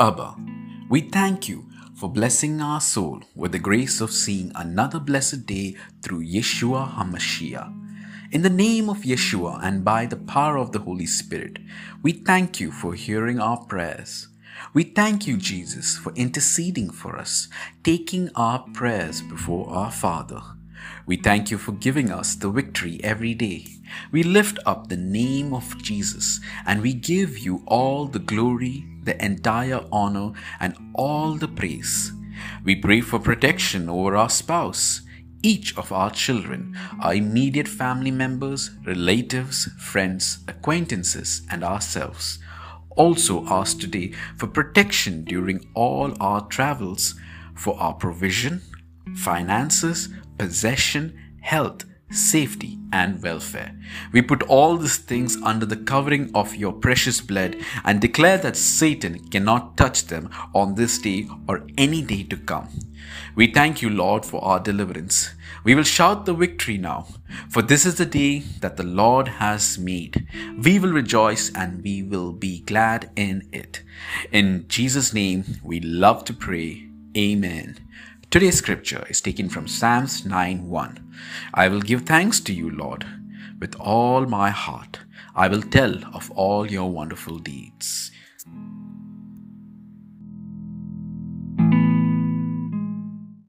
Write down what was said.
Abba, we thank you for blessing our soul with the grace of seeing another blessed day through Yeshua HaMashiach. In the name of Yeshua and by the power of the Holy Spirit, we thank you for hearing our prayers. We thank you, Jesus, for interceding for us, taking our prayers before our Father. We thank you for giving us the victory every day. We lift up the name of Jesus and we give you all the glory, the entire honor, and all the praise. We pray for protection over our spouse, each of our children, our immediate family members, relatives, friends, acquaintances, and ourselves. Also, ask today for protection during all our travels, for our provision, finances, possession, health, safety, and welfare. We put all these things under the covering of your precious blood and declare that Satan cannot touch them on this day or any day to come. We thank you, Lord, for our deliverance. We will shout the victory now, for this is the day that the Lord has made. We will rejoice and we will be glad in it. In Jesus' name, we love to pray. Amen. Today's scripture is taken from Psalms 9 1. I will give thanks to you, Lord, with all my heart. I will tell of all your wonderful deeds.